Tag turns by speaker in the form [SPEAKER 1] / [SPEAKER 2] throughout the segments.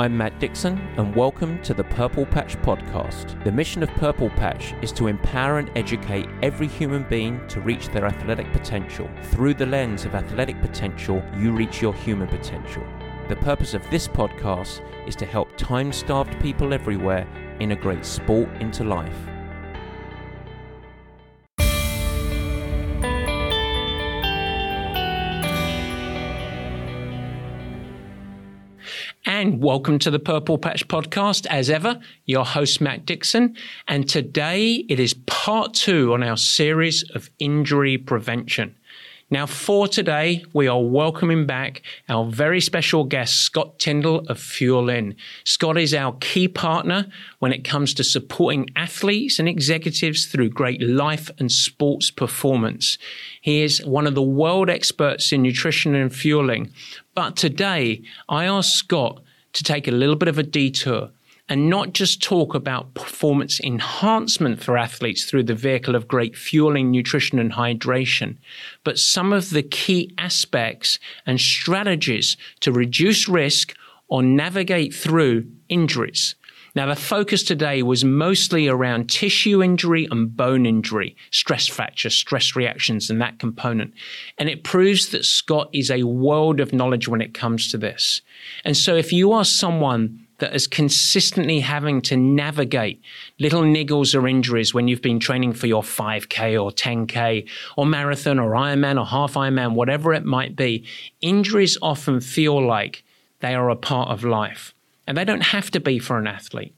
[SPEAKER 1] I'm Matt Dixon, and welcome to the Purple Patch Podcast. The mission of Purple Patch is to empower and educate every human being to reach their athletic potential. Through the lens of athletic potential, you reach your human potential. The purpose of this podcast is to help time starved people everywhere integrate sport into life.
[SPEAKER 2] And welcome to the Purple Patch Podcast. As ever, your host, Matt Dixon. And today it is part two on our series of injury prevention. Now, for today, we are welcoming back our very special guest, Scott Tindal of Fuelin. Scott is our key partner when it comes to supporting athletes and executives through great life and sports performance. He is one of the world experts in nutrition and fueling. But today, I asked Scott to take a little bit of a detour and not just talk about performance enhancement for athletes through the vehicle of great fueling, nutrition, and hydration, but some of the key aspects and strategies to reduce risk or navigate through injuries. Now, the focus today was mostly around tissue injury and bone injury, stress fracture, stress reactions, and that component. And it proves that Scott is a world of knowledge when it comes to this. And so, if you are someone that is consistently having to navigate little niggles or injuries when you've been training for your 5K or 10K or marathon or Ironman or half Ironman, whatever it might be, injuries often feel like they are a part of life. And they don't have to be for an athlete.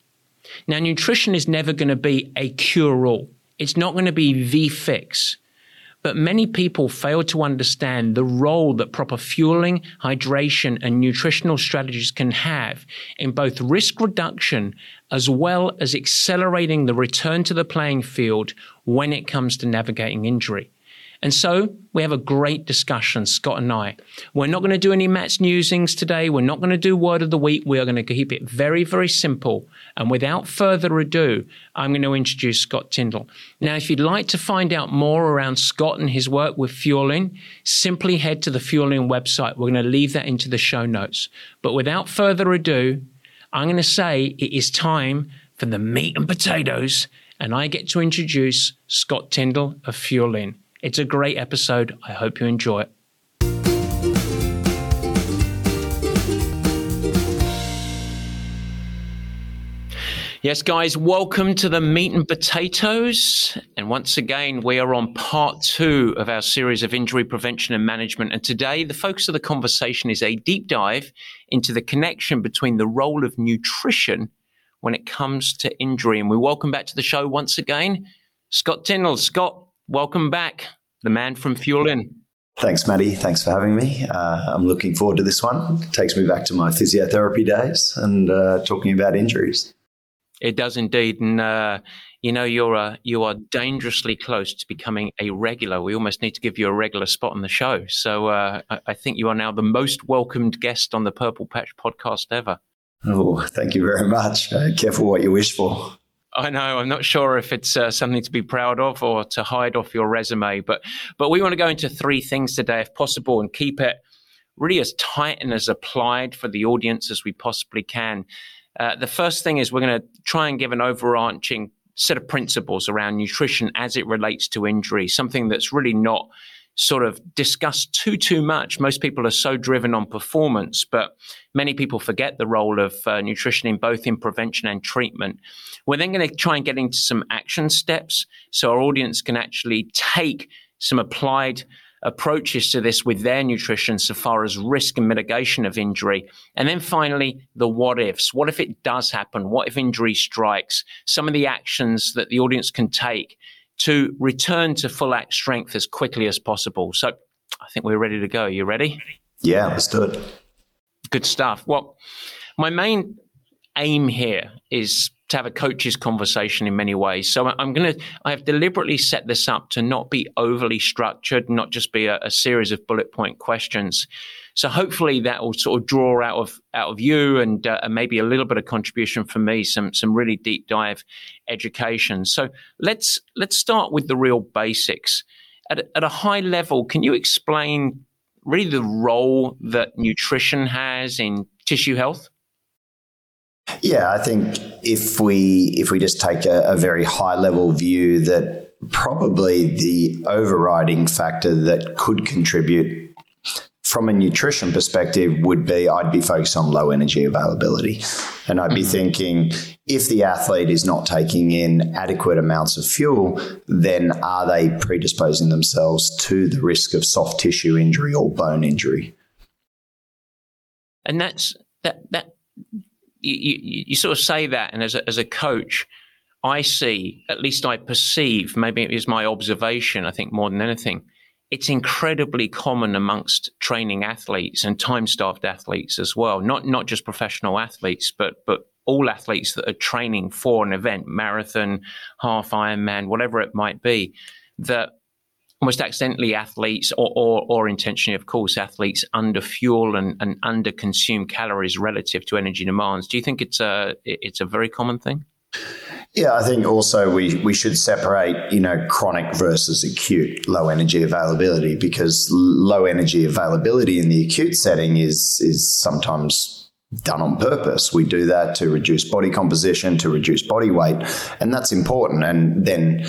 [SPEAKER 2] Now, nutrition is never going to be a cure all, it's not going to be the fix. But many people fail to understand the role that proper fueling, hydration, and nutritional strategies can have in both risk reduction as well as accelerating the return to the playing field when it comes to navigating injury. And so we have a great discussion, Scott and I. We're not going to do any Matt's musings today. We're not going to do word of the week. We are going to keep it very, very simple. And without further ado, I'm going to introduce Scott Tindal. Now, if you'd like to find out more around Scott and his work with Fuelin, simply head to the Fuelin website. We're going to leave that into the show notes. But without further ado, I'm going to say it is time for the meat and potatoes. And I get to introduce Scott Tindal of Fuelin. It's a great episode. I hope you enjoy it. Yes, guys, welcome to the meat and potatoes. And once again, we are on part two of our series of injury prevention and management. And today, the focus of the conversation is a deep dive into the connection between the role of nutrition when it comes to injury. And we welcome back to the show once again, Scott Tindal. Scott, welcome back, the man from Fuelin.
[SPEAKER 3] Thanks, Maddie. Thanks for having me. Uh, I'm looking forward to this one. It takes me back to my physiotherapy days and uh, talking about injuries.
[SPEAKER 2] It does indeed, and uh, you know you're uh, you are dangerously close to becoming a regular. We almost need to give you a regular spot on the show. So uh, I, I think you are now the most welcomed guest on the Purple Patch podcast ever.
[SPEAKER 3] Oh, thank you very much. Uh, careful what you wish for.
[SPEAKER 2] I know. I'm not sure if it's uh, something to be proud of or to hide off your resume, but but we want to go into three things today, if possible, and keep it really as tight and as applied for the audience as we possibly can. Uh, the first thing is we're going to try and give an overarching set of principles around nutrition as it relates to injury, something that's really not sort of discussed too too much. Most people are so driven on performance, but many people forget the role of uh, nutrition in both in prevention and treatment. We're then going to try and get into some action steps so our audience can actually take some applied approaches to this with their nutrition so far as risk and mitigation of injury. And then finally, the what ifs. What if it does happen? What if injury strikes? Some of the actions that the audience can take to return to full act strength as quickly as possible. So I think we're ready to go. Are You ready?
[SPEAKER 3] Yeah, let's do it.
[SPEAKER 2] Good stuff. Well, my main aim here is to have a coach's conversation in many ways. So I'm going to, I have deliberately set this up to not be overly structured, not just be a, a series of bullet point questions. So hopefully that will sort of draw out of out of you and, uh, and maybe a little bit of contribution from me, some some really deep dive education. So let's let's start with the real basics. At, at a high level, can you explain really the role that nutrition has in tissue health?
[SPEAKER 3] Yeah, I think if we if we just take a, a very high level view that probably the overriding factor that could contribute from a nutrition perspective would be I'd be focused on low energy availability. And I'd be mm-hmm. thinking if the athlete is not taking in adequate amounts of fuel, then are they predisposing themselves to the risk of soft tissue injury or bone injury?
[SPEAKER 2] And that's that that you, you, you sort of say that, and as a, as a coach, I see, at least I perceive, maybe it is my observation, I think more than anything, it's incredibly common amongst training athletes and time staffed athletes as well. Not not just professional athletes, but but all athletes that are training for an event, marathon, half Ironman, whatever it might be, that almost accidentally athletes or, or, or intentionally, of course, athletes under fuel and, and under consume calories relative to energy demands. Do you think it's a, it's a very common thing?
[SPEAKER 3] Yeah, I think also we, we should separate, you know, chronic versus acute low energy availability because low energy availability in the acute setting is is sometimes done on purpose. We do that to reduce body composition, to reduce body weight, and that's important. And then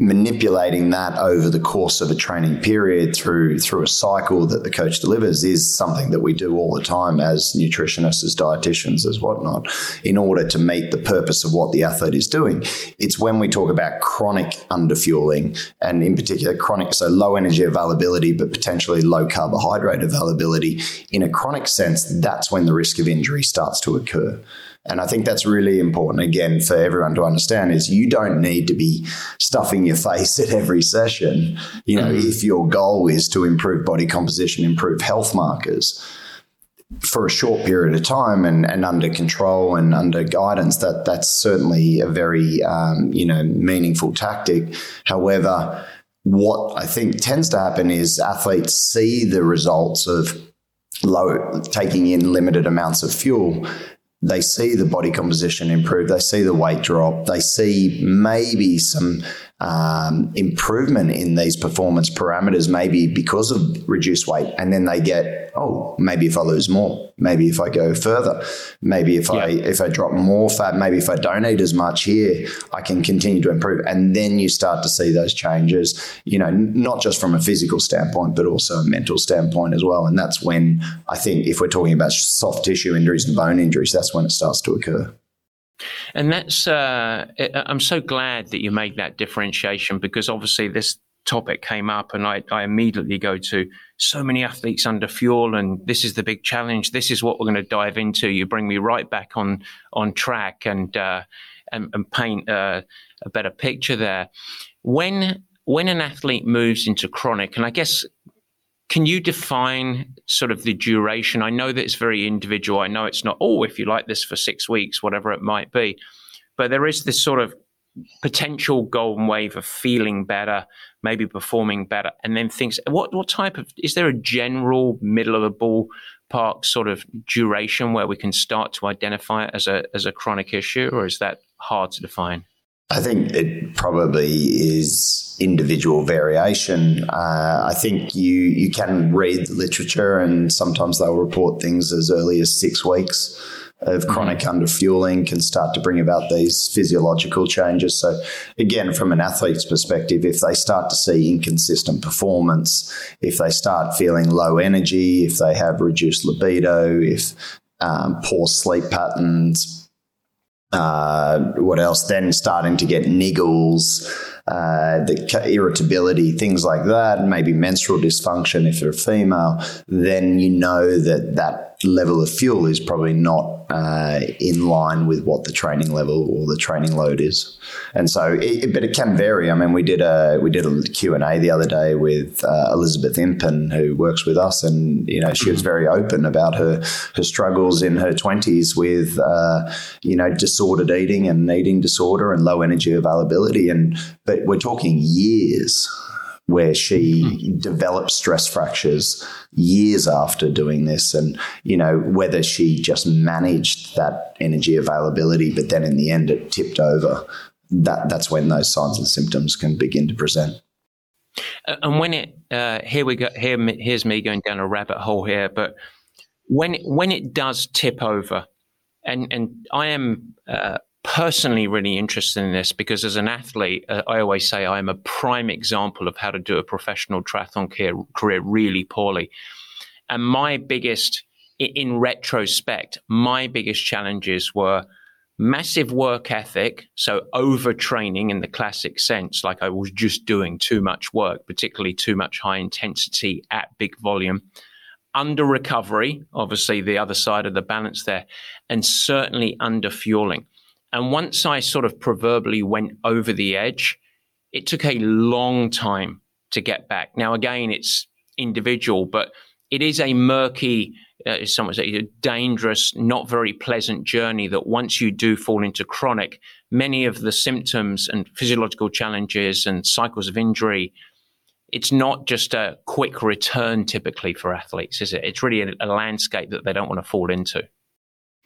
[SPEAKER 3] manipulating that over the course of a training period through through a cycle that the coach delivers is something that we do all the time as nutritionists, as dietitians, as whatnot, in order to meet the purpose of what the athlete is doing. It's when we talk about chronic underfueling and in particular chronic, so low energy availability, but potentially low carbohydrate availability. In a chronic sense, that's when the risk of injury starts to occur. And I think that's really important again for everyone to understand is you don't need to be stuffing your face at every session. You know, mm. if your goal is to improve body composition, improve health markers for a short period of time and, and under control and under guidance, that that's certainly a very um, you know meaningful tactic. However, what I think tends to happen is athletes see the results of low taking in limited amounts of fuel they see the body composition improve, they see the weight drop, they see maybe some um, improvement in these performance parameters, maybe because of reduced weight. And then they get, oh, maybe if I lose more, maybe if I go further, maybe if yeah. I if I drop more fat, maybe if I don't eat as much here, I can continue to improve. And then you start to see those changes, you know, not just from a physical standpoint, but also a mental standpoint as well. And that's when I think if we're talking about soft tissue injuries and bone injuries, that's when it starts to occur.
[SPEAKER 2] And that's, uh, I'm so glad that you made that differentiation because obviously this topic came up and I, I, immediately go to so many athletes under fuel and this is the big challenge. This is what we're going to dive into. You bring me right back on, on track and, uh, and, and, paint uh, a better picture there. When, when an athlete moves into chronic, and I guess can you define sort of the duration? I know that it's very individual. I know it's not, oh, if you like this for six weeks, whatever it might be. But there is this sort of potential golden wave of feeling better, maybe performing better, and then things. What what type of is there a general middle of the ballpark sort of duration where we can start to identify it as a as a chronic issue, or is that hard to define?
[SPEAKER 3] I think it probably is individual variation. Uh, I think you you can read the literature, and sometimes they'll report things as early as six weeks of chronic mm-hmm. underfueling can start to bring about these physiological changes. So, again, from an athlete's perspective, if they start to see inconsistent performance, if they start feeling low energy, if they have reduced libido, if um, poor sleep patterns, uh, what else? Then starting to get niggles, uh, the irritability, things like that, maybe menstrual dysfunction if you're a female. Then you know that that level of fuel is probably not uh, in line with what the training level or the training load is, and so it, but it can vary. I mean, we did a we did a Q and A the other day with uh, Elizabeth Impen, who works with us, and you know she was very open about her her struggles in her twenties with uh, you know disordered eating and eating disorder and low energy availability, and but we're talking years where she mm. developed stress fractures years after doing this and you know whether she just managed that energy availability but then in the end it tipped over that that's when those signs and symptoms can begin to present
[SPEAKER 2] and when it uh, here we go here here's me going down a rabbit hole here but when when it does tip over and and I am uh, personally really interested in this because as an athlete, uh, I always say I am a prime example of how to do a professional triathlon career, career really poorly. And my biggest, in retrospect, my biggest challenges were massive work ethic, so overtraining in the classic sense, like I was just doing too much work, particularly too much high intensity at big volume. Under recovery, obviously the other side of the balance there, and certainly under fueling. And once I sort of proverbially went over the edge, it took a long time to get back. Now, again, it's individual, but it is a murky, uh, someone say, a dangerous, not very pleasant journey that once you do fall into chronic, many of the symptoms and physiological challenges and cycles of injury, it's not just a quick return typically for athletes, is it? It's really a, a landscape that they don't want to fall into.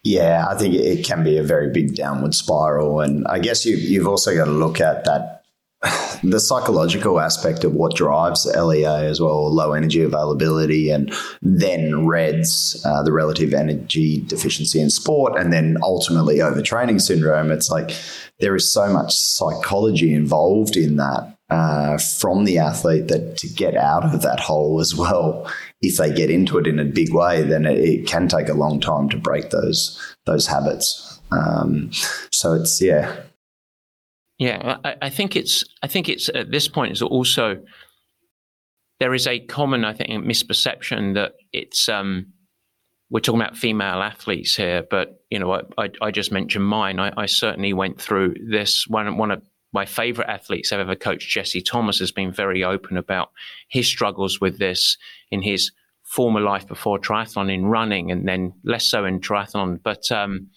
[SPEAKER 3] Yeah, I think it can be a very big downward spiral. And I guess you, you've also got to look at that the psychological aspect of what drives LEA as well, low energy availability, and then REDS, uh, the relative energy deficiency in sport, and then ultimately overtraining syndrome. It's like there is so much psychology involved in that uh, from the athlete that to get out of that hole as well, if they get into it in a big way, then it, it can take a long time to break those those habits. Um, so it's yeah,
[SPEAKER 2] yeah, I, I, think it's. I think it's at this point is also there is a common, I think, misperception that it's. Um, we're talking about female athletes here, but you know, I, I just mentioned mine. I, I, certainly went through this. One one of my favorite athletes I've ever coached, Jesse Thomas, has been very open about his struggles with this in his former life before triathlon in running, and then less so in triathlon. But um,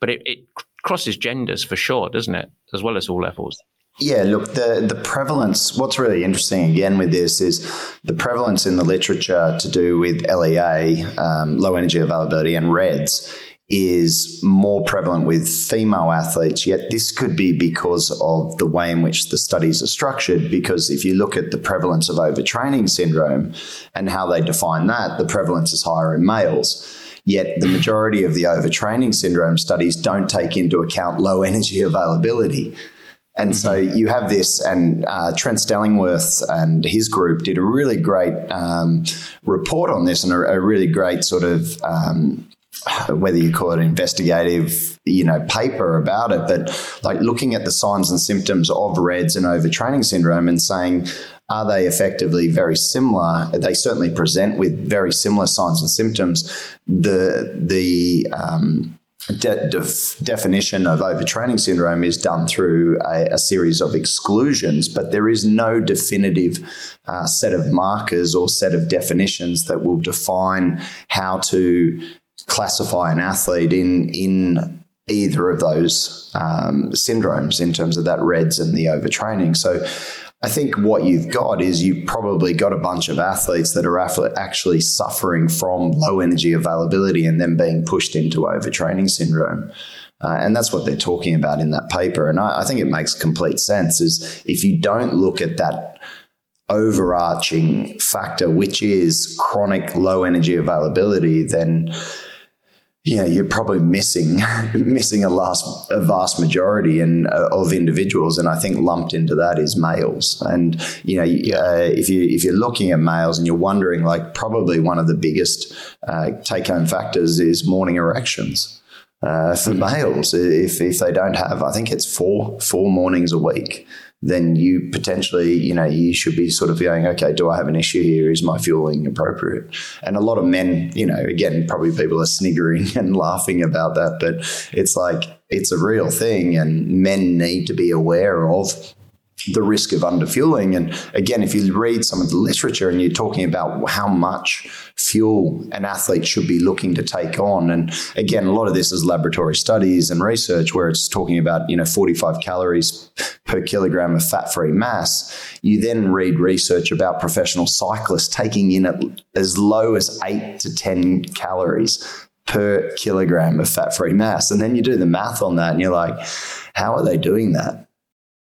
[SPEAKER 2] but it, it crosses genders for sure, doesn't it? As well as all levels.
[SPEAKER 3] Yeah, look, the, the prevalence, what's really interesting again with this is the prevalence in the literature to do with LEA, um, low energy availability, and REDS is more prevalent with female athletes, yet this could be because of the way in which the studies are structured. Because if you look at the prevalence of overtraining syndrome and how they define that, the prevalence is higher in males. Yet the majority of the overtraining syndrome studies don't take into account low energy availability. And so mm-hmm. you have this, and uh, Trent Stellingwerff and his group did a really great um, report on this and a, a, really great sort of um, whether you call it investigative, you know, paper about it, but like looking at the signs and symptoms of REDS and overtraining syndrome and saying, are they effectively very similar? They certainly present with very similar signs and symptoms. The the um, de- def- definition of overtraining syndrome is done through a, a, series of exclusions, but there is no definitive uh, set of markers or set of definitions that will define how to classify an athlete in in either of those um, syndromes in terms of that REDS and the overtraining. So I think what you've got is you've probably got a bunch of athletes that are actually suffering from low energy availability and then being pushed into overtraining syndrome. Uh, and that's what they're talking about in that paper. And I, I think it makes complete sense is if you don't look at that overarching factor, which is chronic low energy availability, then yeah, you're probably missing missing a last a vast majority and uh, of individuals, and I think lumped into that is males. And you know, uh, if you if you're looking at males and you're wondering, like probably one of the biggest uh, take home factors is morning erections. Uh, for males, if if they don't have, I think it's four four mornings a week then you potentially, you know, you should be sort of going, okay, do I have an issue here? Is my fueling appropriate? And a lot of men, you know, again, probably people are sniggering and laughing about that, but it's like, it's a real thing and men need to be aware of the risk of underfueling. And again, if you read some of the literature and you're talking about how much fuel an athlete should be looking to take on, and again, a lot of this is laboratory studies and research where it's talking about, you know, 45 calories per kilogram of fat free mass. You then read research about professional cyclists taking in as low as eight to 10 calories per kilogram of fat free mass. And then you do the math on that and you're like, how are they doing that?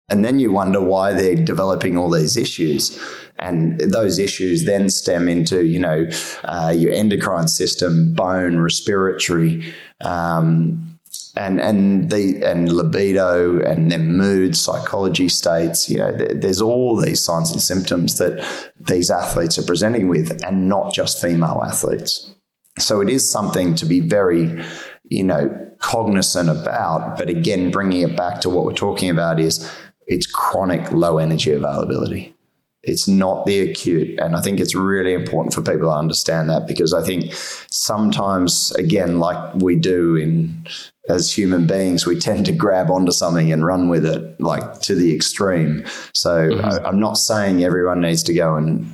[SPEAKER 3] And then you wonder why they're developing all these issues. And those issues then stem into, you know, uh, your endocrine system, bone, respiratory, um, and and the and libido and their mood, psychology states. You know, there's all these signs and symptoms that these athletes are presenting with, and not just female athletes. So it is something to be very, you know, cognizant about. But again, bringing it back to what we're talking about is it's chronic low energy availability. It's not the acute. And I think it's really important for people to understand that because I think sometimes, again, like we do in as human beings, we tend to grab onto something and run with it like to the extreme. So mm-hmm. I, I'm not saying everyone needs to go and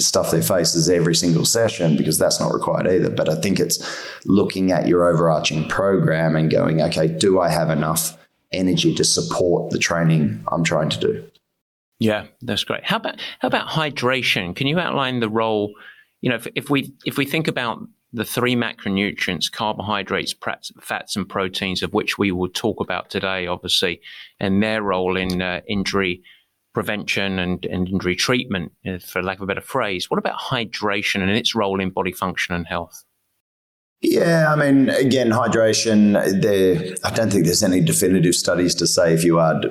[SPEAKER 3] stuff their faces every single session because that's not required either. But I think it's looking at your overarching program and going, okay, do I have enough energy to support the training I'm trying to do?
[SPEAKER 2] Yeah, that's great. How about how about hydration? Can you outline the role? You know, if, if we if we think about the three macronutrients, carbohydrates, fats, and proteins, of which we will talk about today, obviously, and their role in uh, injury prevention and, and injury treatment, uh, for lack of a better phrase. What about hydration and its role in body function and health?
[SPEAKER 3] Yeah, I mean, again, hydration. There, I don't think there's any definitive studies to say if you are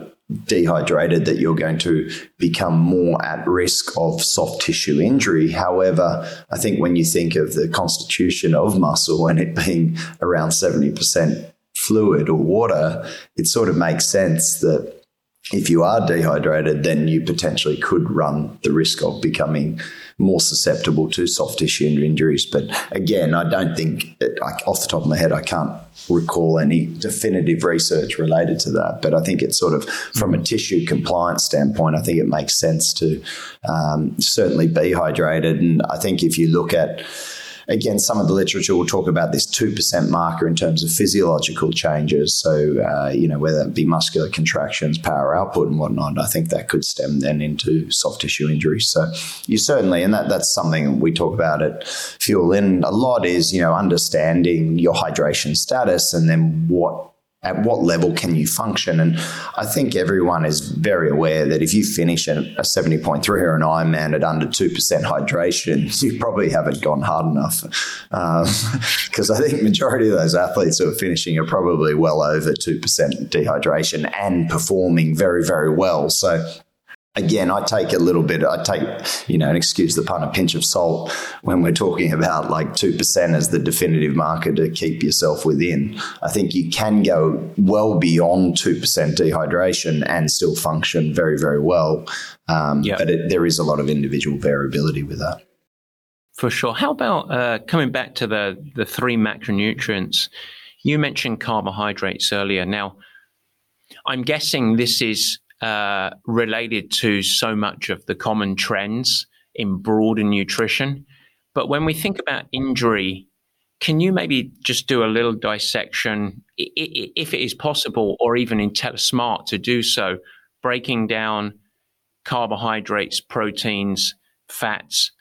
[SPEAKER 3] dehydrated that you're going to become more at risk of soft tissue injury. However, I think when you think of the constitution of muscle and it being around seventy percent fluid or water, it sort of makes sense that if you are dehydrated, then you potentially could run the risk of becoming more susceptible to soft tissue injuries. But again, I don't think, like off the top of my head, I can't recall any definitive research related to that. But I think it's sort of from a tissue compliance standpoint, I think it makes sense to um, certainly be hydrated. And I think if you look at again, some of the literature will talk about this 2% marker in terms of physiological changes. So, uh, you know, whether it be muscular contractions, power output, and whatnot, I think that could stem then into soft tissue injury. So, you certainly, and that, that's something we talk about at Fuelin a lot is, you know, understanding your hydration status and then what at what level can you function? And I think everyone is very aware that if you finish a, a 70.3 or an Ironman at under 2% hydration, you probably haven't gone hard enough. Because um, I think majority of those athletes who are finishing are probably well over 2% dehydration and performing very, very well. So again, I take a little bit, I take, you know, and excuse the pun, a pinch of salt when we're talking about like 2% as the definitive marker to keep yourself within. I think you can go well beyond 2% dehydration and still function very, very well. Um, yep. But it, there is a lot of individual variability with that.
[SPEAKER 2] For sure. How about uh, coming back to the, the three macronutrients? You mentioned carbohydrates earlier. Now, I'm guessing this is uh, related to so much of the common trends in broader nutrition. But when we think about injury, can you maybe just do a little dissection, if it is possible, or even in Telesmart to do so, breaking down carbohydrates, proteins, fats?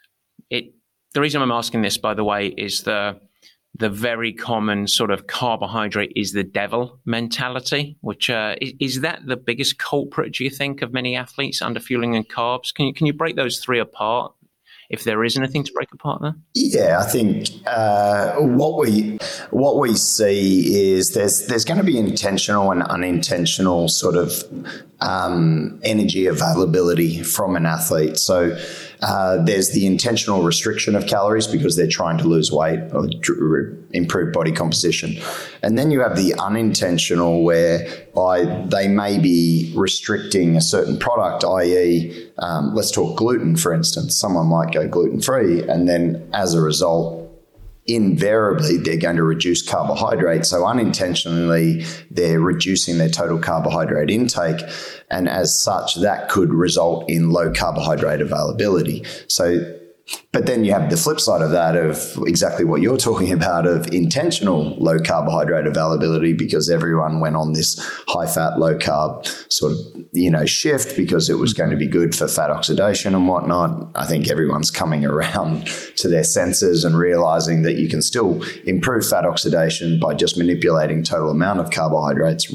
[SPEAKER 2] It, the reason I'm asking this, by the way, is the the very common sort of carbohydrate is the devil mentality, which uh, is, is, that the biggest culprit, do you think, of many athletes under fueling and carbs? Can you, can you break those three apart? If there is anything to break apart there,
[SPEAKER 3] yeah, I think uh, what we what we see is there's there's going to be intentional and unintentional sort of um, energy availability from an athlete. So uh, there's the intentional restriction of calories because they're trying to lose weight or improve body composition. And then you have the unintentional whereby they may be restricting a certain product, i.e., um, let's talk gluten, for instance. Someone might go gluten free, and then as a result, invariably they're going to reduce carbohydrate. So unintentionally, they're reducing their total carbohydrate intake. And as such, that could result in low carbohydrate availability. So but then you have the flip side of that of exactly what you're talking about of intentional low carbohydrate availability because everyone went on this high fat, low carb sort of, you know, shift because it was mm-hmm. going to be good for fat oxidation and whatnot. I think everyone's coming around to their senses and realizing that you can still improve fat oxidation by just manipulating total amount of carbohydrates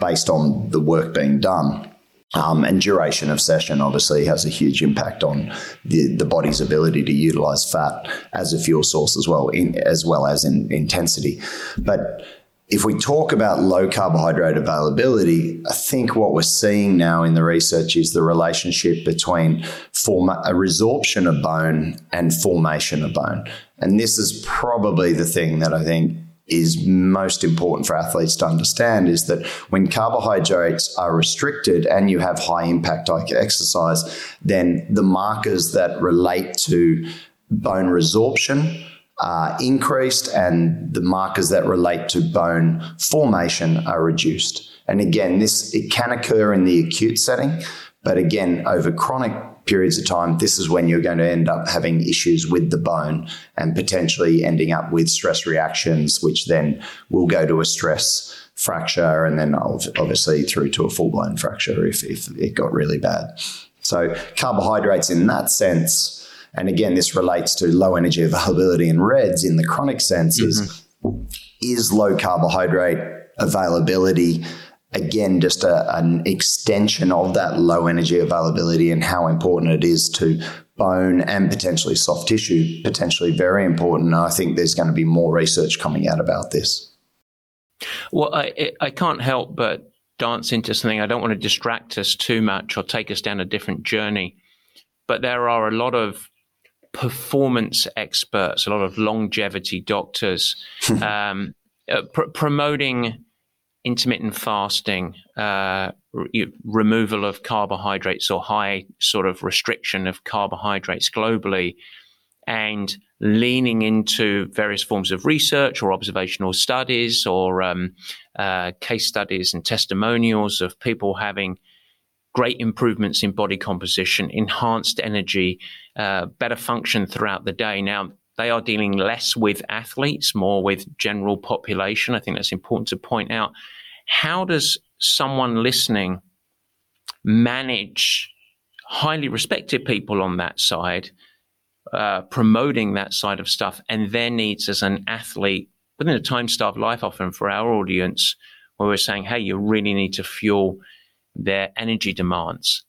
[SPEAKER 3] based on the work being done. Um, and duration of session obviously has a huge impact on the, the body's ability to utilize fat as a fuel source as well, in, as well as in intensity. But if we talk about low carbohydrate availability, I think what we're seeing now in the research is the relationship between form- a resorption of bone and formation of bone. And this is probably the thing that I think is most important for athletes to understand is that when carbohydrates are restricted and you have high impact exercise, then the markers that relate to bone resorption are increased and the markers that relate to bone formation are reduced. And again, this it can occur in the acute setting, but again, over chronic periods of time, this is when you're going to end up having issues with the bone and potentially ending up with stress reactions, which then will go to a stress fracture and then obviously through to a full blown fracture if, if it got really bad. So, carbohydrates in that sense and again, this relates to low energy availability in RED-S in the chronic sense mm-hmm. is, low carbohydrate availability again just a, an extension of that low energy availability and how important it is to bone and potentially soft tissue potentially very important. I think there's going to be more research coming out about this.
[SPEAKER 2] Well i, I can't help but dance into something. I don't want to distract us too much or take us down a different journey but there are a lot of performance experts, a lot of longevity doctors, um, uh, pr- promoting intermittent fasting, uh, re- removal of carbohydrates or high sort of restriction of carbohydrates globally, and leaning into various forms of research or observational studies or um, uh, case studies and testimonials of people having great improvements in body composition, enhanced energy, uh, better function throughout the day. Now, they are dealing less with athletes, more with general population. I think that's important to point out. How does someone listening manage highly respected people on that side, uh, promoting that side of stuff, and their needs as an athlete within a time starved life, often for our audience, where we're saying, hey, you really need to fuel their energy demands?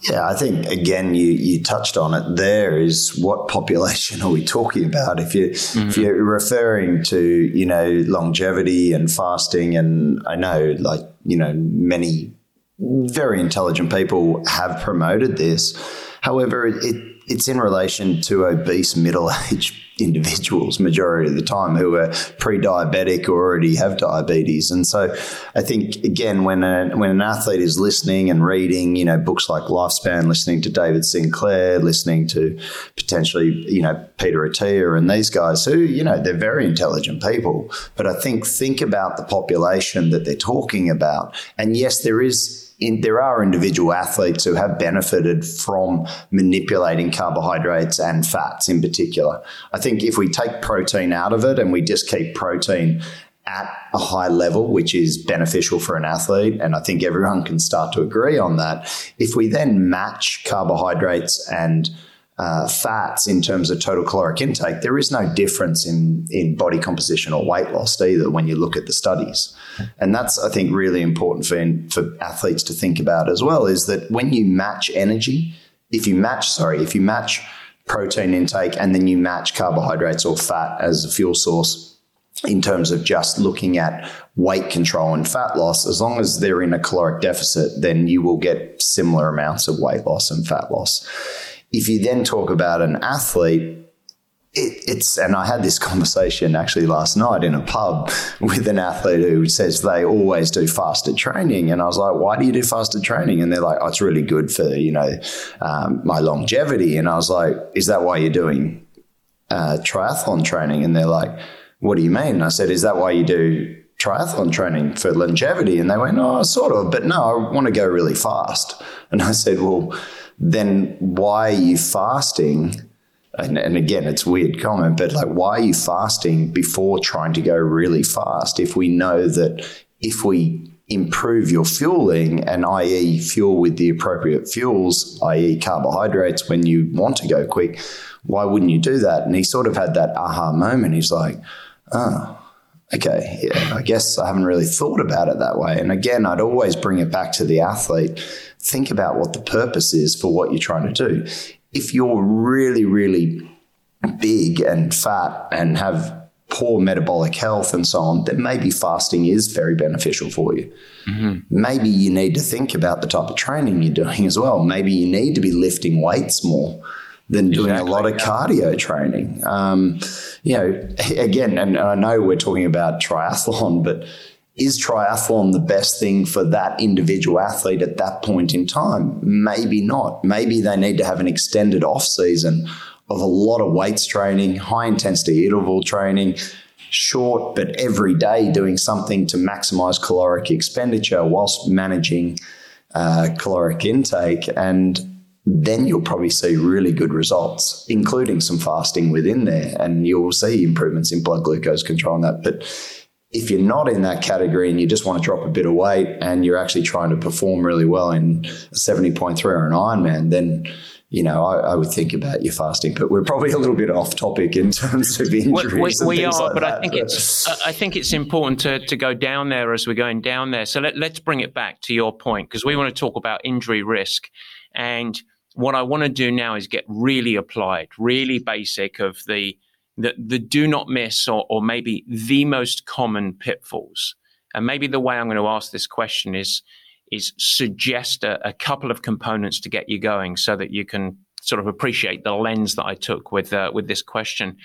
[SPEAKER 3] Yeah, I think again you you touched on it. There is what population are we talking about? If you mm-hmm. if you're referring to you know longevity and fasting, and I know like you know many very intelligent people have promoted this. However, it, it it's in relation to obese middle aged individuals majority of the time who are pre-diabetic or already have diabetes. And so i think again when a, when an athlete is listening and reading you know books like lifespan listening to david sinclair listening to potentially you know peter attia and these guys who you know they're very intelligent people. But i think think about the population that they're talking about. And yes there is in, there are individual athletes who have benefited from manipulating carbohydrates and fats in particular. I think if we take protein out of it and we just keep protein at a high level, which is beneficial for an athlete, and I think everyone can start to agree on that. If we then match carbohydrates and uh, fats in terms of total caloric intake, there is no difference in, in body composition or weight loss either when you look at the studies. And that's, I think, really important for, for athletes to think about as well is that when you match energy, if you match, sorry, if you match protein intake and then you match carbohydrates or fat as a fuel source, in terms of just looking at weight control and fat loss, as long as they're in a caloric deficit, then you will get similar amounts of weight loss and fat loss. If you then talk about an athlete, it, it's and I had this conversation actually last night in a pub with an athlete who says they always do faster training, and I was like, "Why do you do faster training?" And they're like, "Oh, it's really good for you know um, my longevity." And I was like, "Is that why you're doing uh, triathlon training?" And they're like, "What do you mean?" And I said, "Is that why you do triathlon training for longevity?" And they went, "Oh, sort of, but no, I want to go really fast." And I said, "Well." Then why are you fasting? And, and, again, it's weird comment, but like, why are you fasting before trying to go really fast? If we know that if we improve your fueling and i.e. fuel with the appropriate fuels, i.e. carbohydrates when you want to go quick, why wouldn't you do that? And he sort of had that aha moment. He's like, oh, okay, yeah, I guess I haven't really thought about it that way. And again, I'd always bring it back to the athlete think about what the purpose is for what you're trying to do. If you're really, really big and fat and have poor metabolic health and so on, then maybe fasting is very beneficial for you. Mm-hmm. Maybe you need to think about the type of training you're doing as well. Maybe you need to be lifting weights more than doing exactly, a lot of yeah. cardio training. Um, you know, again, and I know we're talking about triathlon, but is triathlon the best thing for that individual athlete at that point in time? Maybe not. Maybe they need to have an extended off season of a lot of weights training, high intensity interval training, short but every day doing something to maximize caloric expenditure whilst managing uh, caloric intake. And then you'll probably see really good results, including some fasting within there, and you'll see improvements in blood glucose control and that. But if you're not in that category and you just want to drop a bit of weight and you're actually trying to perform really well in a 70.3 or an Ironman, then you know, I, I, would think about your fasting, but we're probably a little bit off topic in terms of injuries.
[SPEAKER 2] We, we,
[SPEAKER 3] we are,
[SPEAKER 2] like
[SPEAKER 3] but
[SPEAKER 2] that. I think it's I think it's important to, to go down there as we're going down there. So let, let's bring it back to your point because we want to talk about injury risk, and what I want to do now is get really applied, really basic of the the, the do not miss or, or maybe the most common pitfalls. And maybe the way I'm going to ask this question is is suggest a, a, couple of components to get you going so that you can sort of appreciate the lens that I took with uh, with this question.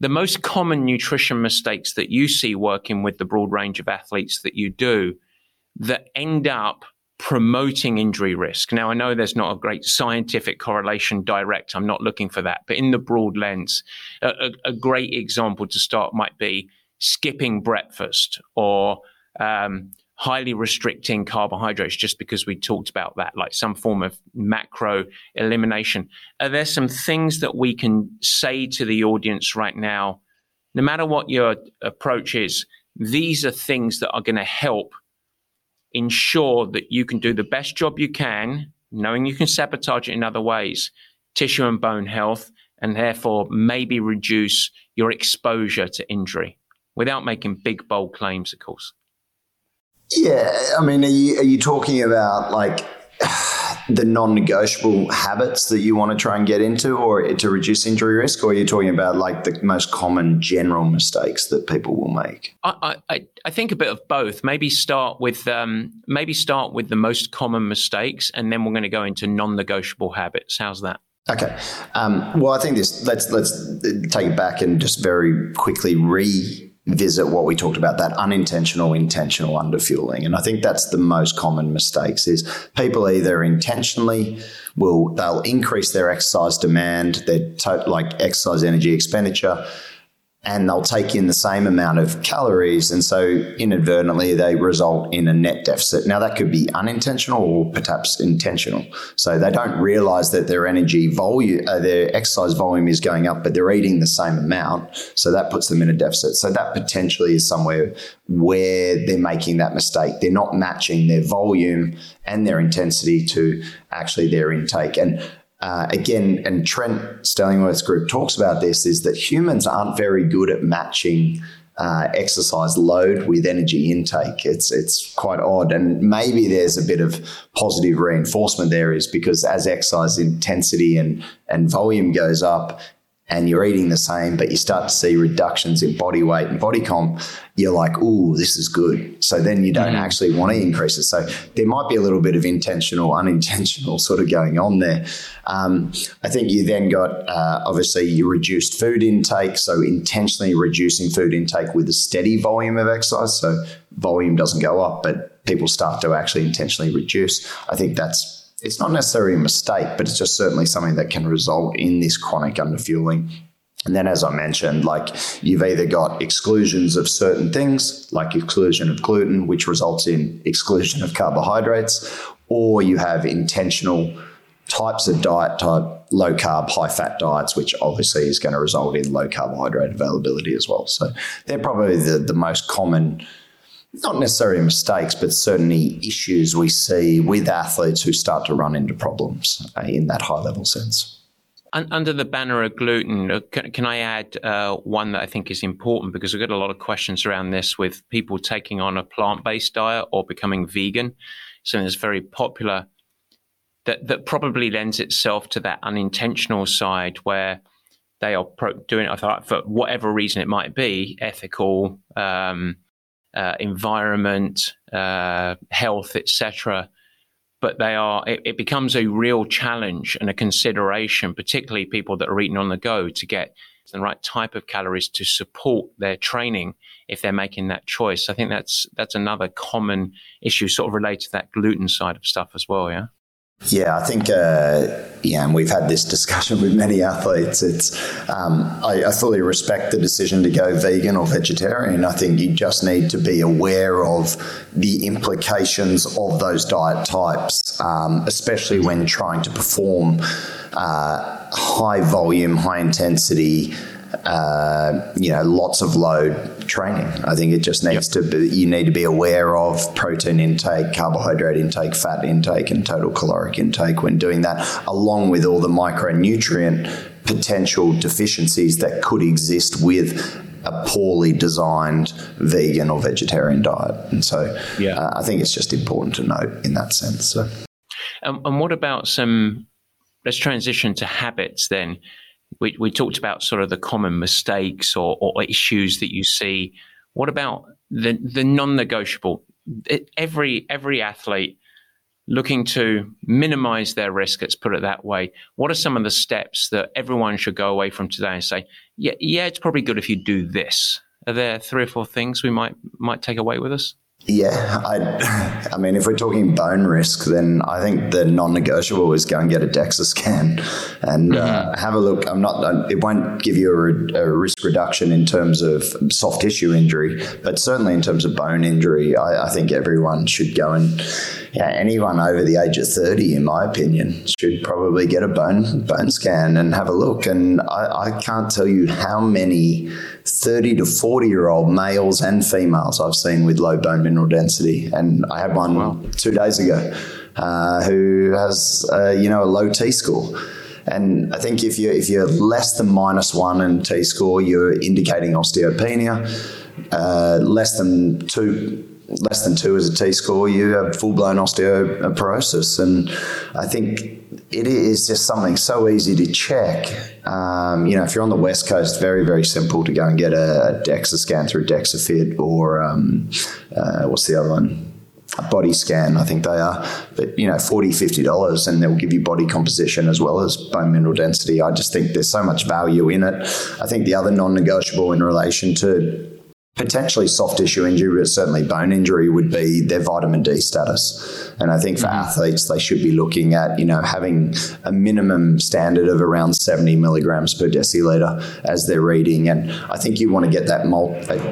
[SPEAKER 2] The most common nutrition mistakes that you see working with the broad range of athletes that you do that end up promoting injury risk. Now, I know there's not a great scientific correlation direct. I'm not looking for that. But in the broad lens, a, a, a great example to start might be skipping breakfast or um, highly restricting carbohydrates just because we talked about that, like some form of macro elimination. Are there some things that we can say to the audience right now, no matter what your approach is, these are things that are going to help ensure that you can do the best job you can, knowing you can sabotage it in other ways, tissue and bone health, and therefore maybe reduce your exposure to injury without making big, bold claims, of course.
[SPEAKER 3] Yeah, I mean, are you, are you talking about like the non-negotiable habits that you want to try and get into, or to reduce injury risk, or are you talking about like the most common general mistakes that people will make?
[SPEAKER 2] I, I, I think a bit of both. Maybe start with um, maybe start with the most common mistakes, and then we're going to go into non-negotiable habits. How's that?
[SPEAKER 3] Okay. Um, well, I think this. Let's let's take it back and just very quickly re visit what we talked about that unintentional intentional underfueling. And i think that's the most common mistakes is people either intentionally will they'll increase their exercise demand their to, like exercise energy expenditure and they'll take in the same amount of calories. And so inadvertently, they result in a net deficit. Now, that could be unintentional or perhaps intentional. So they don't realize that their energy volume, uh, their exercise volume is going up, but they're eating the same amount. So that puts them in a deficit. So that potentially is somewhere where they're making that mistake. They're not matching their volume and their intensity to actually their intake. And uh, again, and Trent Stellingwerff's group talks about this, is that humans aren't very good at matching uh, exercise load with energy intake. It's it's quite odd, and maybe there's a bit of positive reinforcement there, is because as exercise intensity and and volume goes up, and you're eating the same, but you start to see reductions in body weight and body comp, you're like, ooh, this is good. So then you don't mm-hmm. actually want to increase it. So there might be a little bit of intentional, unintentional sort of going on there. Um, I think you then got uh, obviously you reduced food intake. So intentionally reducing food intake with a steady volume of exercise. So volume doesn't go up, but people start to actually intentionally reduce. I think that's it's not necessarily a mistake, but it's just certainly something that can result in this chronic underfueling. And then, as I mentioned, like you've either got exclusions of certain things, like exclusion of gluten, which results in exclusion of carbohydrates, or you have intentional types of diet type low carb, high fat diets, which obviously is going to result in low carbohydrate availability as well. So they're probably the, the most common not necessarily mistakes, but certainly issues we see with athletes who start to run into problems uh, in that high level sense.
[SPEAKER 2] Under the banner of gluten, uh, can, I add uh, one that I think is important because we have got a lot of questions around this with people taking on a plant based diet or becoming vegan. Something that's very popular that, that probably lends itself to that unintentional side where they are pro- doing it for whatever reason it might be, ethical, um, uh, environment, uh, health, etc. But they are. It, it, becomes a real challenge and a consideration, particularly people that are eating on the go, to get the right type of calories to support their training if they're making that choice. I think that's that's another common issue, sort of related to that gluten side of stuff as well. Yeah.
[SPEAKER 3] Yeah, I think, uh, yeah, and we've had this discussion with many athletes. It's, um, I, I, fully respect the decision to go vegan or vegetarian. I think you just need to be aware of the implications of those diet types, um, especially when trying to perform uh, high volume, high intensity uh, you know, lots of load training. I think it just needs yep. to be, you need to be aware of protein intake, carbohydrate intake, fat intake, and total caloric intake when doing that, along with all the micronutrient potential deficiencies that could exist with a poorly designed vegan or vegetarian diet. And so yeah. uh, I think it's just important to note in that sense. So.
[SPEAKER 2] Um, and what about some, let's transition to habits then we, we talked about sort of the common mistakes or, or issues that you see. What about the the non-negotiable? Every every athlete looking to minimize their risk, let's put it that way. What are some of the steps that everyone should go away from today and say, yeah, yeah, it's probably good if you do this? Are there three or four things we might might take away with us?
[SPEAKER 3] Yeah, I, I mean, if we're talking bone risk, then I think the non-negotiable is go and get a DEXA scan and uh, mm-hmm. uh, have a look. I'm not; it won't give you a, a, risk reduction in terms of soft tissue injury, but certainly in terms of bone injury, I, I think everyone should go and yeah, anyone over the age of 30, in my opinion, should probably get a bone bone scan and have a look. And I, I can't tell you how many 30 to 40 year old males and females I've seen with low bone mineral density. And I had one wow. two days ago uh, who has, uh, you know, a low T score. And I think if you're, if you're less than minus one in T score, you're indicating osteopenia. Uh, less than two less than two as a T score, you have full blown osteoporosis. And I think it is just something so easy to check. Um, you know, if you're on the West Coast, very, very simple to go and get a DEXA scan through DEXAFit or um, uh, what's the other one? A body scan, I think they are, but you know, 40 $50, and they'll give you body composition as well as bone mineral density. I just think there's so much value in it. I think the other non negotiable in relation to potentially soft tissue injury, but certainly bone injury would be their vitamin D status. And I think for mm-hmm. athletes, they should be looking at, you know, having a minimum standard of around 70 milligrams per deciliter as they're reading. And I think you want to get that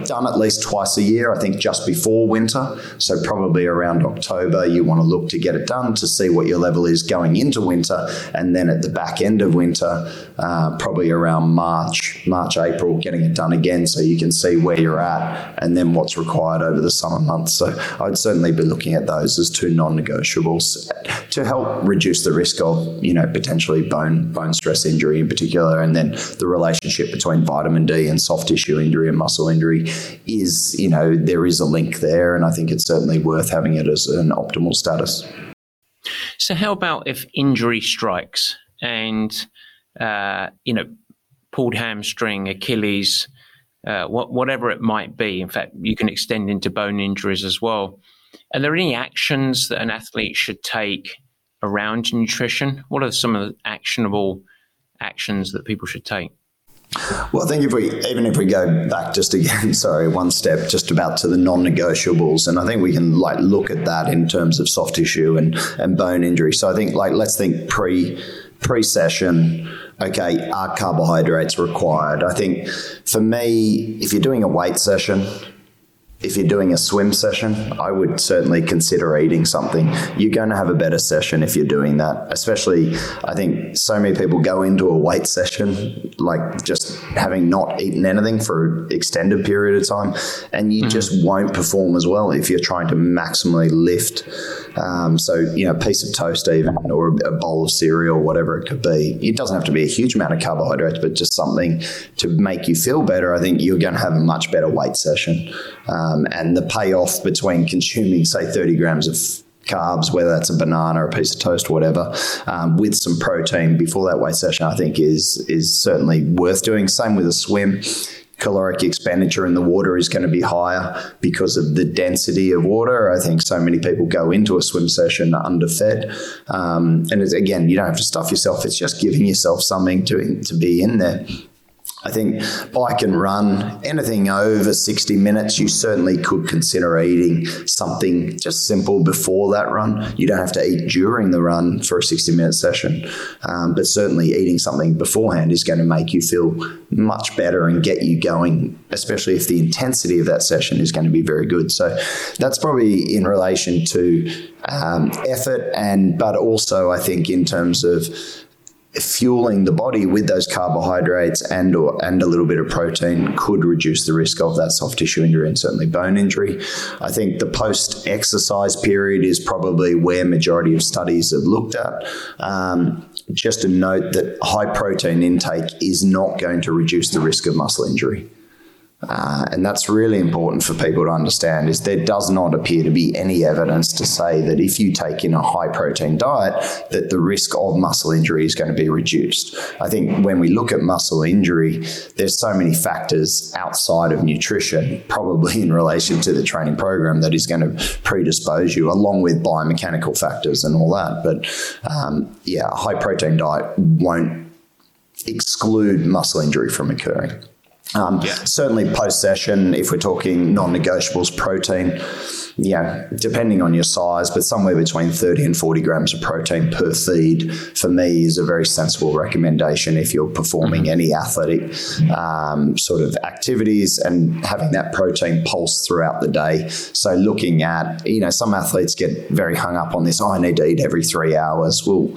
[SPEAKER 3] done at least twice a year, I think just before winter. So probably around October, you want to look to get it done to see what your level is going into winter. And then at the back end of winter, uh, probably around March, March, April, getting it done again so you can see where you're at that and then what's required over the summer months. So I'd certainly be looking at those as two non-negotiables to help reduce the risk of, you know, potentially bone bone stress injury in particular. And then the relationship between vitamin D and soft tissue injury and muscle injury is, you know, there is a link there. And I think it's certainly worth having it as an optimal status.
[SPEAKER 2] So how about if injury strikes and uh, you know, pulled hamstring, Achilles, uh, whatever it might be. In fact, you can extend into bone injuries as well. Are there any actions that an athlete should take around nutrition? What are some of the actionable actions that people should take?
[SPEAKER 3] Well, I think if we, even if we go back just again, sorry, one step, just about to the non-negotiables, and I think we can like look at that in terms of soft tissue and and bone injury. So I think like let's think pre pre-session okay, are carbohydrates required? I think for me, if you're doing a weight session, if you're doing a swim session, I would certainly consider eating something. You're going to have a better session if you're doing that. Especially, I think so many people go into a weight session like just having not eaten anything for an extended period of time, and you mm-hmm. just won't perform as well if you're trying to maximally lift. Um, so, you know, a piece of toast, even, or a bowl of cereal, whatever it could be. It doesn't have to be a huge amount of carbohydrates, but just something to make you feel better. I think you're going to have a much better weight session. Um, and the payoff between consuming, say, 30 grams of carbs, whether that's a banana a piece of toast, whatever, um, with some protein before that weight session, I think is is certainly worth doing. Same with a swim caloric expenditure in the water is going to be higher because of the density of water. I think so many people go into a swim session underfed. Um, and again, you don't have to stuff yourself, it's just giving yourself something to, to be in there. I think bike and run, anything over 60 minutes, you certainly could consider eating something just simple before that run. You don't have to eat during the run for a 60 minute session, um, but certainly eating something beforehand is going to make you feel much better and get you going, especially if the intensity of that session is going to be very good. So that's probably in relation to um, effort and, but also I think in terms of fueling the body with those carbohydrates and or and a little bit of protein could reduce the risk of that soft tissue injury and certainly bone injury. I think the post exercise period is probably where majority of studies have looked at. Um, just a note that high protein intake is not going to reduce the risk of muscle injury. Uh, and that's really important for people to understand is there does not appear to be any evidence to say that if you take in a high protein diet that the risk of muscle injury is going to be reduced. I think when we look at muscle injury there's so many factors outside of nutrition probably in relation to the training program that is going to predispose you along with biomechanical factors and all that. But um, yeah a high protein diet won't exclude muscle injury from occurring um, yeah. Certainly, post session, if we're talking non negotiables, protein, yeah, depending on your size, but somewhere between 30 and 40 grams of protein per feed for me is a very sensible recommendation if you're performing mm-hmm. any athletic um, sort of activities and having that protein pulse throughout the day. So, looking at, you know, some athletes get very hung up on this, oh, I need to eat every three hours. Well,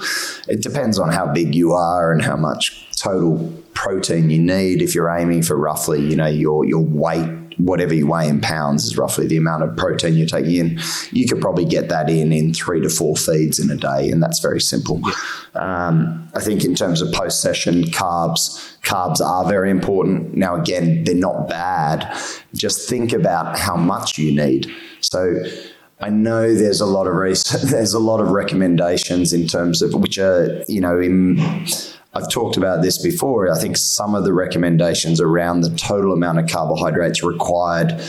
[SPEAKER 3] it depends on how big you are and how much total protein you need if you're aiming for roughly, you know, your your weight, whatever you weigh in pounds is roughly the amount of protein you're taking in. You could probably get that in in three to four feeds in a day, and that's very simple. Um, I think in terms of post session carbs, carbs are very important. Now, again, they're not bad. Just think about how much you need. So. I know there's a lot of research, there's a lot of recommendations in terms of which are you know in I've talked about this before. I think some of the recommendations around the total amount of carbohydrates required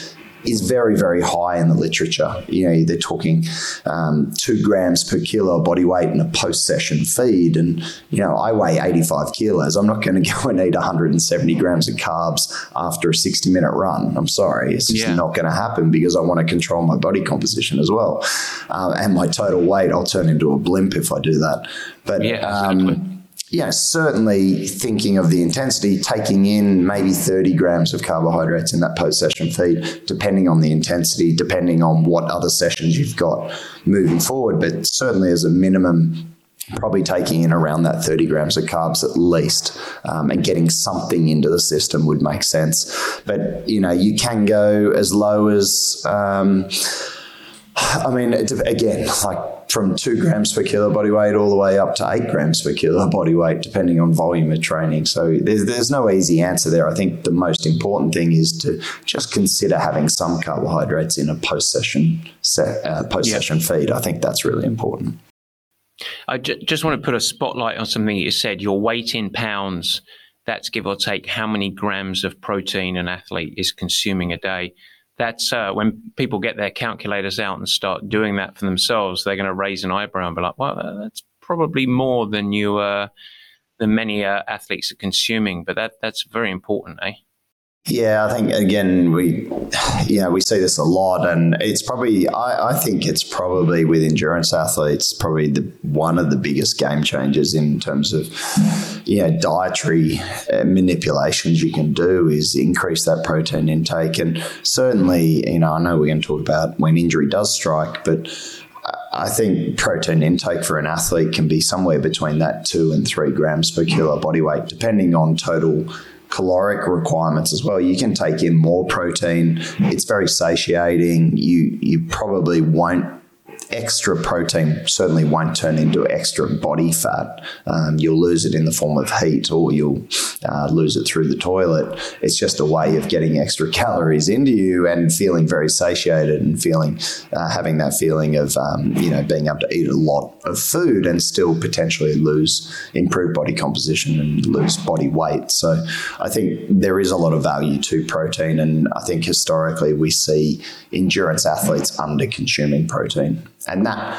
[SPEAKER 3] is very, very high in the literature. You know, they're talking um, two grams per kilo of body weight in a post session feed. And, you know, I weigh 85 kilos. I'm not going to go and eat 170 grams of carbs after a 60 minute run. I'm sorry. It's just yeah. not going to happen because I want to control my body composition as well. Uh, and my total weight, I'll turn into a blimp if I do that. But, yeah, exactly. um, yeah, certainly thinking of the intensity, taking in maybe 30 grams of carbohydrates in that post session feed, depending on the intensity, depending on what other sessions you've got moving forward. But certainly as a minimum, probably taking in around that 30 grams of carbs at least um, and getting something into the system would make sense. But, you know, you can go as low as, um, I mean, again, like from two grams per kilo body weight all the way up to eight grams per kilo body weight, depending on volume of training. So there's, there's no easy answer there. I think the most important thing is to just consider having some carbohydrates in a post session uh, post session feed. I think that's really important.
[SPEAKER 2] I j- just want to put a spotlight on something you said. Your weight in pounds. That's give or take how many grams of protein an athlete is consuming a day that's uh, when people get their calculators out and start doing that for themselves, they're going to raise an eyebrow and be like, "Well, that's probably more than you uh, than many uh, athletes are consuming." But that that's very important, eh?
[SPEAKER 3] Yeah, I think again we, yeah, we see this a lot, and it's probably I, I, think it's probably with endurance athletes probably the one of the biggest game changers in terms of you know dietary uh, manipulations you can do is increase that protein intake, and certainly you know I know we're going to talk about when injury does strike, but I think protein intake for an athlete can be somewhere between that two and three grams per kilo body weight, depending on total caloric requirements as well. You can take in more protein. It's very satiating. You you probably won't extra protein certainly won't turn into extra body fat. Um, you'll lose it in the form of heat or you'll uh, lose it through the toilet. It's just a way of getting extra calories into you and feeling very satiated and feeling, uh, having that feeling of, um, you know, being able to eat a lot of food and still potentially lose, improve body composition and lose body weight. So I think there is a lot of value to protein. And I think historically we see endurance athletes under consuming protein. And that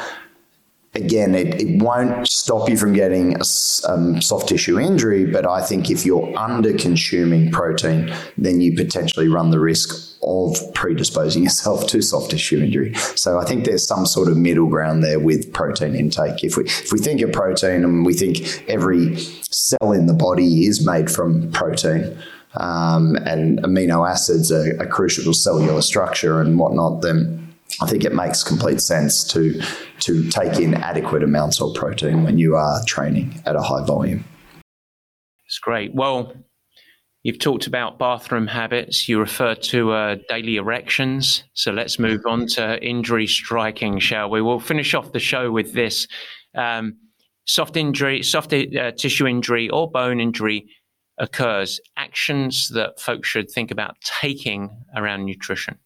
[SPEAKER 3] again, it, it won't stop you from getting a um, soft tissue injury, but I think if you're under consuming protein, then you potentially run the risk of predisposing yourself to soft tissue injury. So I think there's some sort of middle ground there with protein intake. If we if we think of protein and we think every cell in the body is made from protein. Um, and amino acids are, are crucial cellular structure and whatnot, then I think it makes complete sense to to take in adequate amounts of protein when you are training at a high volume.
[SPEAKER 2] It's great. Well, you've talked about bathroom habits. You referred to uh, daily erections. So let's move on to injury striking, shall we? We'll finish off the show with this. Um, soft injury, soft uh, tissue injury, or bone injury occurs. Actions that folks should think about taking around nutrition.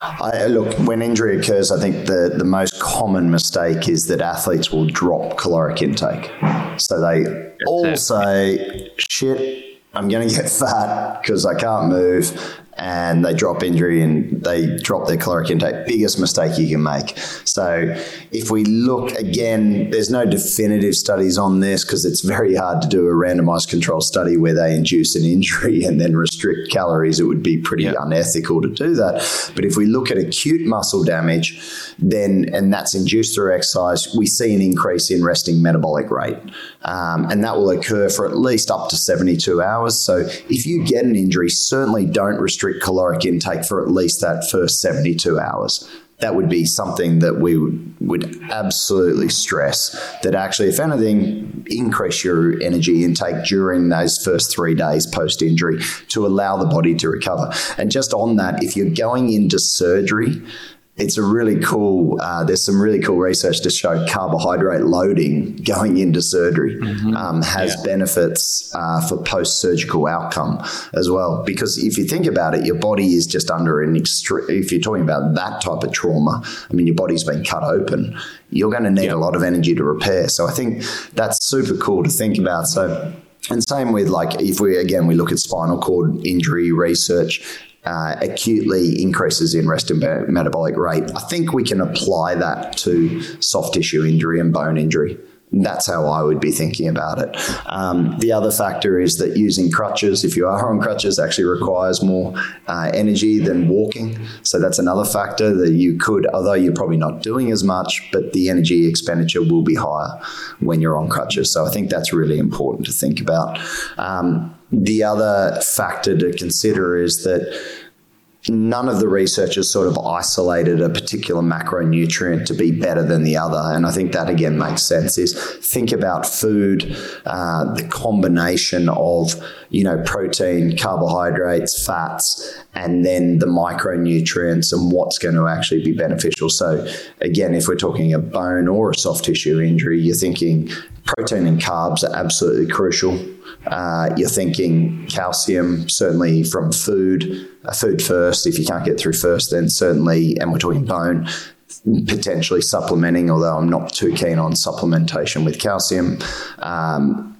[SPEAKER 3] I, look, when injury occurs, I think the, the most common mistake is that athletes will drop caloric intake. So they That's all it. say, shit, I'm going to get fat because I can't move and they drop injury and they drop their caloric intake. Biggest mistake you can make. So if we look again, there's no definitive studies on this because it's very hard to do a randomized control study where they induce an injury and then restrict calories. It would be pretty yeah. unethical to do that. But if we look at acute muscle damage, then and that's induced through exercise, we see an increase in resting metabolic rate, um, and that will occur for at least up to 72 hours. So if you get an injury, certainly don't restrict strict caloric intake for at least that first 72 hours. That would be something that we would, would absolutely stress that actually, if anything, increase your energy intake during those first three days post injury to allow the body to recover. And just on that, if you're going into surgery, it's a really cool. Uh, there's some really cool research to show carbohydrate loading going into surgery mm-hmm. um, has yeah. benefits uh, for post-surgical outcome as well. Because if you think about it, your body is just under an extreme. If you're talking about that type of trauma, I mean, your body's been cut open. You're going to need yeah. a lot of energy to repair. So I think that's super cool to think about. So. And same with like if we again we look at spinal cord injury research, uh, acutely increases in rest and metabolic rate. I think we can apply that to soft tissue injury and bone injury. That's how I would be thinking about it. Um, the other factor is that using crutches, if you are on crutches, actually requires more uh, energy than walking. So that's another factor that you could, although you're probably not doing as much, but the energy expenditure will be higher when you're on crutches. So I think that's really important to think about. Um, the other factor to consider is that none of the researchers sort of isolated a particular macronutrient to be better than the other. And I think that again makes sense is think about food, uh, the combination of, you know, protein, carbohydrates, fats, and then the micronutrients and what's going to actually be beneficial. So again, if we're talking a bone or a soft tissue injury, you're thinking protein and carbs are absolutely crucial. Uh, you're thinking calcium, certainly from food, uh, food first. If you can't get through first, then certainly, and we're talking bone, potentially supplementing, although I'm not too keen on supplementation with calcium. Um,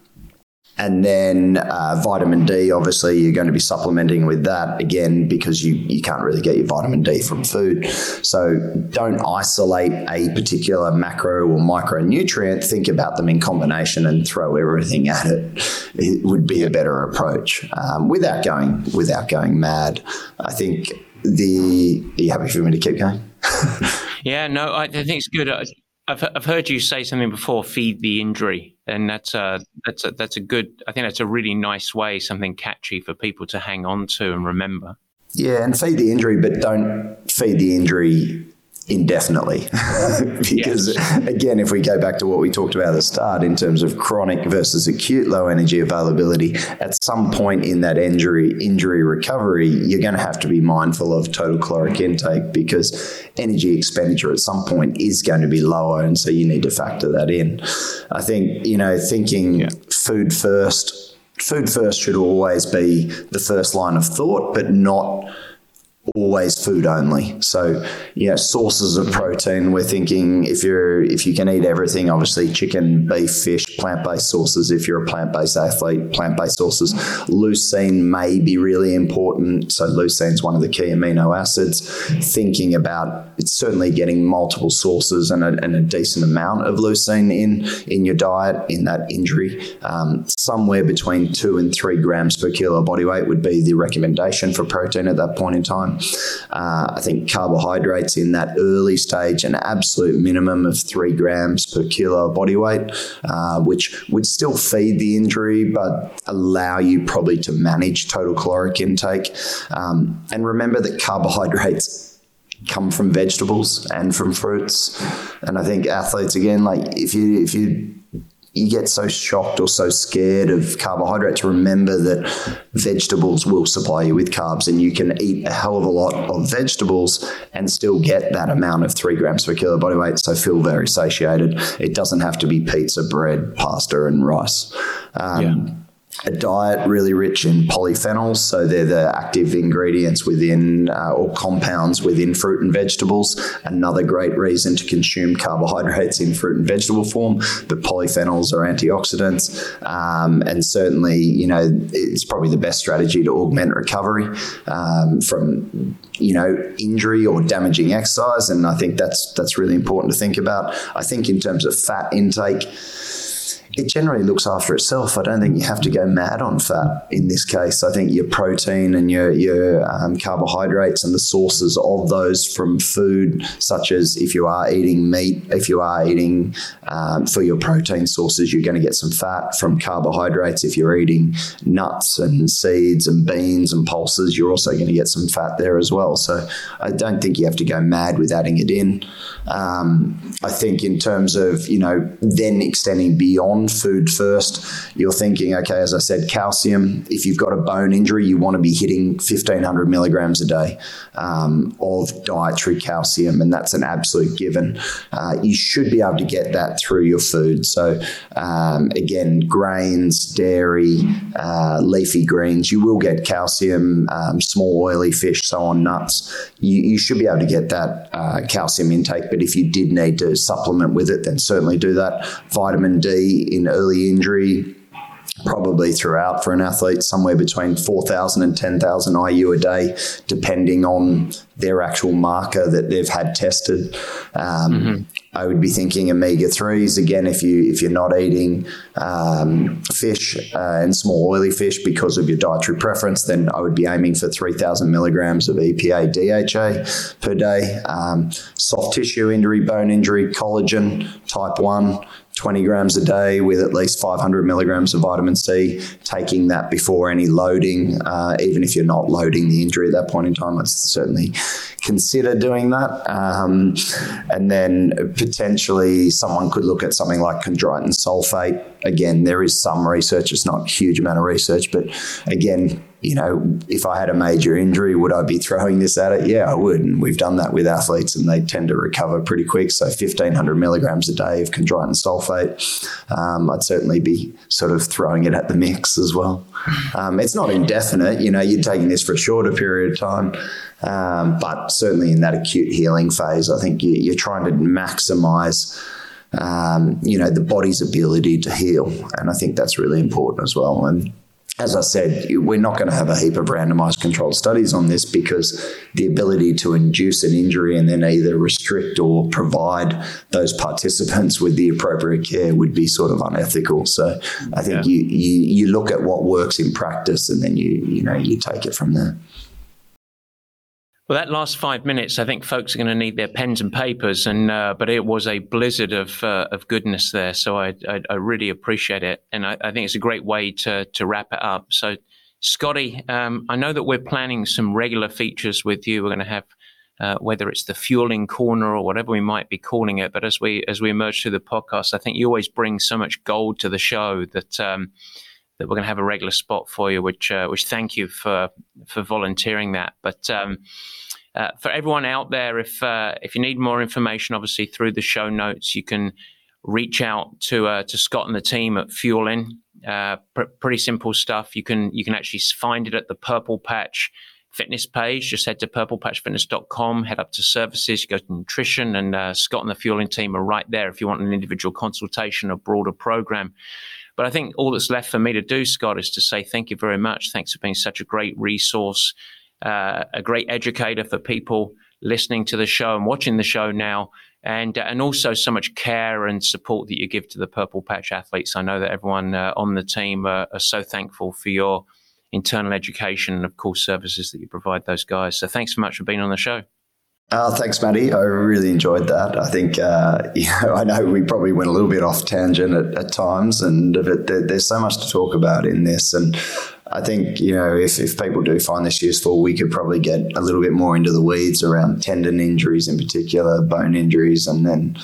[SPEAKER 3] and then uh, vitamin D, obviously, you're going to be supplementing with that again because you, you can't really get your vitamin D from food. So don't isolate a particular macro or micronutrient. Think about them in combination and throw everything at it. It would be a better approach um, without going without going mad. I think the. Are you happy for me to keep going?
[SPEAKER 2] yeah, no, I, think it's good. I've I've heard you say something before. Feed the injury, and that's a that's a that's a good. I think that's a really nice way, something catchy for people to hang on to and remember.
[SPEAKER 3] Yeah, and feed the injury, but don't feed the injury indefinitely. because yes. again, if we go back to what we talked about at the start in terms of chronic versus acute low energy availability, at some point in that injury injury recovery, you're going to have to be mindful of total caloric intake because energy expenditure at some point is going to be lower, and so you need to factor that in. I think you know thinking yeah. food first. Food first should always be the first line of thought, but not always food only. So, yeah, sources of protein. We're thinking if you're if you can eat everything, obviously chicken, beef, fish, plant based sources. If you're a plant based athlete, plant based sources. Leucine may be really important. So, leucine is one of the key amino acids. Thinking about it's certainly getting multiple sources and a, and a decent amount of leucine in in your diet in that injury. Um, somewhere between two and three grams per kilo body weight would be the recommendation for protein at that point in time. Uh, I think carbohydrates in that early stage, an absolute minimum of three grams per kilo of body weight, uh, which would still feed the injury, but allow you probably to manage total caloric intake. Um, and remember that carbohydrates come from vegetables and from fruits. And I think athletes again, like if you if you you get so shocked or so scared of carbohydrates, remember that vegetables will supply you with carbs and you can eat a hell of a lot of vegetables and still get that amount of three grams per kilo body weight. So feel very satiated. It doesn't have to be pizza, bread, pasta, and rice. Um, yeah a diet really rich in polyphenols, so they're the active ingredients within uh, or compounds within fruit and vegetables. Another great reason to consume carbohydrates in fruit and vegetable form, but polyphenols are antioxidants, um, and certainly you know it's probably the best strategy to augment recovery um, from you know injury or damaging exercise, and I think that's that's really important to think about. I think in terms of fat intake it generally looks after itself. I don't think you have to go mad on fat in this case. I think your protein and your your um, carbohydrates and the sources of those from food, such as if you are eating meat, if you are eating um, for your protein sources, you're going to get some fat from carbohydrates. If you're eating nuts and seeds and beans and pulses, you're also going to get some fat there as well. So I don't think you have to go mad with adding it in. Um, I think in terms of you know then extending beyond food first. You're thinking, okay, as I said, calcium. If you've got a bone injury, you want to be hitting 1500 milligrams a day um, of dietary calcium, and that's an absolute given. Uh, you should be able to get that through your food. So, um, again, grains, dairy, uh, leafy greens, you will get calcium, um, small oily fish, so on, nuts. You, you should be able to get that uh, calcium intake, but if you did need to supplement with it, then certainly do that. Vitamin D in early injury, probably throughout for an athlete, somewhere between 4,000 and 10,000 IU a day, depending on their actual marker that they've had tested. Um, mm-hmm. I would be thinking omega threes again if you if you're not eating um, fish uh, and small oily fish because of your dietary preference, then I would be aiming for three thousand milligrams of EPA DHA per day. Um, soft tissue injury, bone injury, collagen, type one. 20 grams a day with at least 500 milligrams of vitamin C, taking that before any loading, uh, even if you're not loading the injury at that point in time, I'd certainly consider doing that. Um, and then potentially someone could look at something like chondroitin sulfate. Again, there is some research, it's not a huge amount of research, but again, you know, if I had a major injury, would I be throwing this at it? Yeah, I would. And we've done that with athletes and they tend to recover pretty quick. So 1500 milligrams a day of chondroitin sulfate, um, I'd certainly be sort of throwing it at the mix as well. Um, it's not indefinite, you know, you're taking this for a shorter period of time. Um, but certainly in that acute healing phase, I think you, are trying to maximize. Um, you know the body's ability to heal, and I think that's really important as well. And as I said, we're not going to have a heap of randomized controlled studies on this because the ability to induce an injury and then either restrict or provide those participants with the appropriate care would be sort of unethical. So I think yeah. you, you you look at what works in practice and then you you know you take it from there.
[SPEAKER 2] Well, that last five minutes, I think folks are going to need their pens and papers, and uh, but it was a blizzard of uh, of goodness there. So I, I, I really appreciate it, and I, I, think it's a great way to to wrap it up. So, Scotty, um, I know that we're planning some regular features with you. We're going to have uh, whether it's the fueling corner or whatever we might be calling it. But as we as we emerge through the podcast, I think you always bring so much gold to the show that um, that we're going to have a regular spot for you. Which uh, which thank you for for volunteering that. But um, uh, for everyone out there, if uh, if you need more information, obviously through the show notes, you can reach out to uh, to Scott and the team at Fuelin. Uh, pr- pretty simple stuff. You can you can actually find it at the Purple Patch fitness page. Just head to purplepatchfitness.com, head up to services, you go to nutrition, and uh, Scott and the Fuelin team are right there if you want an individual consultation, a broader program. But I think all that's left for me to do, Scott, is to say thank you very much. Thanks for being such a great resource, uh, a great educator for people listening to the show and watching the show now. And, uh, and also so much care and support that you give to the Purple Patch athletes. I know that everyone uh, on the team are so thankful for your internal education and, of course, services that you provide those guys. So thanks so much for being on the show.
[SPEAKER 3] Oh, thanks, Matty. I really enjoyed that. I think, uh, you know, I know we probably went a little bit off tangent at, at times, and there's so much to talk about in this. And I think, you know, if, if people do find this useful, we could probably get a little bit more into the weeds around tendon injuries in particular, bone injuries, and then,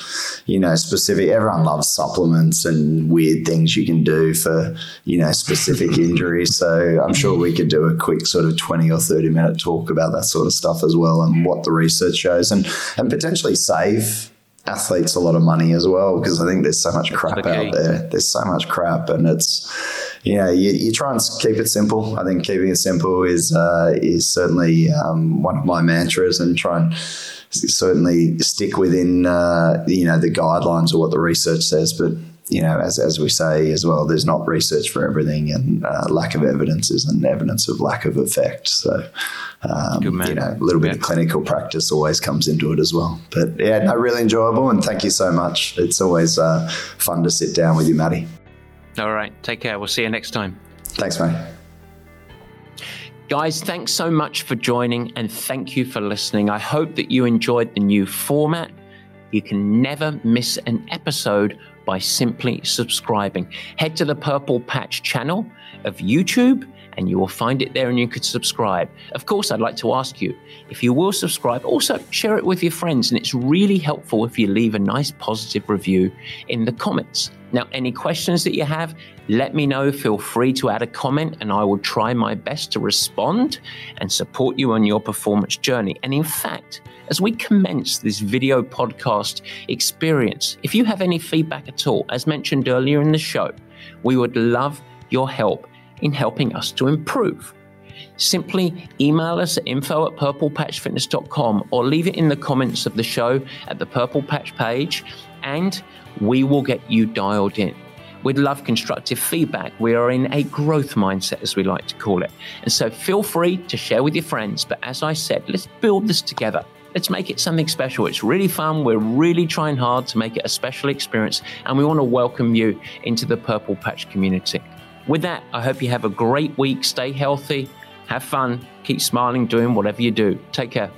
[SPEAKER 3] you know, specific. Everyone loves supplements and weird things you can do for, you know, specific injuries. So I'm sure we could do a quick sort of 20 or 30 minute talk about that sort of stuff as well and what the research shows and, and potentially save athletes a lot of money as well because I think there's so much crap out there. There's so much crap, and it's you know you, you try and keep it simple. I think keeping it simple is uh, is certainly um, one of my mantras, and try and certainly stick within uh, you know the guidelines of what the research says, but you know, as, as we say as well, there's not research for everything, and uh, lack of evidence is an evidence of lack of effect. So, um, you know, a little bit yeah. of clinical practice always comes into it as well. But yeah, no, really enjoyable, and thank you so much. It's always uh, fun to sit down with you, Matty.
[SPEAKER 2] All right, take care. We'll see you next time.
[SPEAKER 3] Thanks, mate.
[SPEAKER 2] Guys, thanks so much for joining and thank you for listening. I hope that you enjoyed the new format. You can never miss an episode by simply subscribing. Head to the Purple Patch channel of YouTube and you will find it there and you could subscribe. Of course, I'd like to ask you if you will subscribe, also share it with your friends. And it's really helpful if you leave a nice positive review in the comments. Now, any questions that you have, let me know. Feel free to add a comment and I will try my best to respond and support you on your performance journey. And in fact, as we commence this video podcast experience, if you have any feedback at all, as mentioned earlier in the show, we would love your help in helping us to improve. Simply email us at info at purplepatchfitness.com or leave it in the comments of the show at the Purple Patch page, and we will get you dialed in. We'd love constructive feedback. We are in a growth mindset, as we like to call it. And so feel free to share with your friends. But as I said, let's build this together. Let's make it something special. It's really fun. We're really trying hard to make it a special experience, and we want to welcome you into the Purple Patch community. With that, I hope you have a great week. Stay healthy, have fun, keep smiling, doing whatever you do. Take care.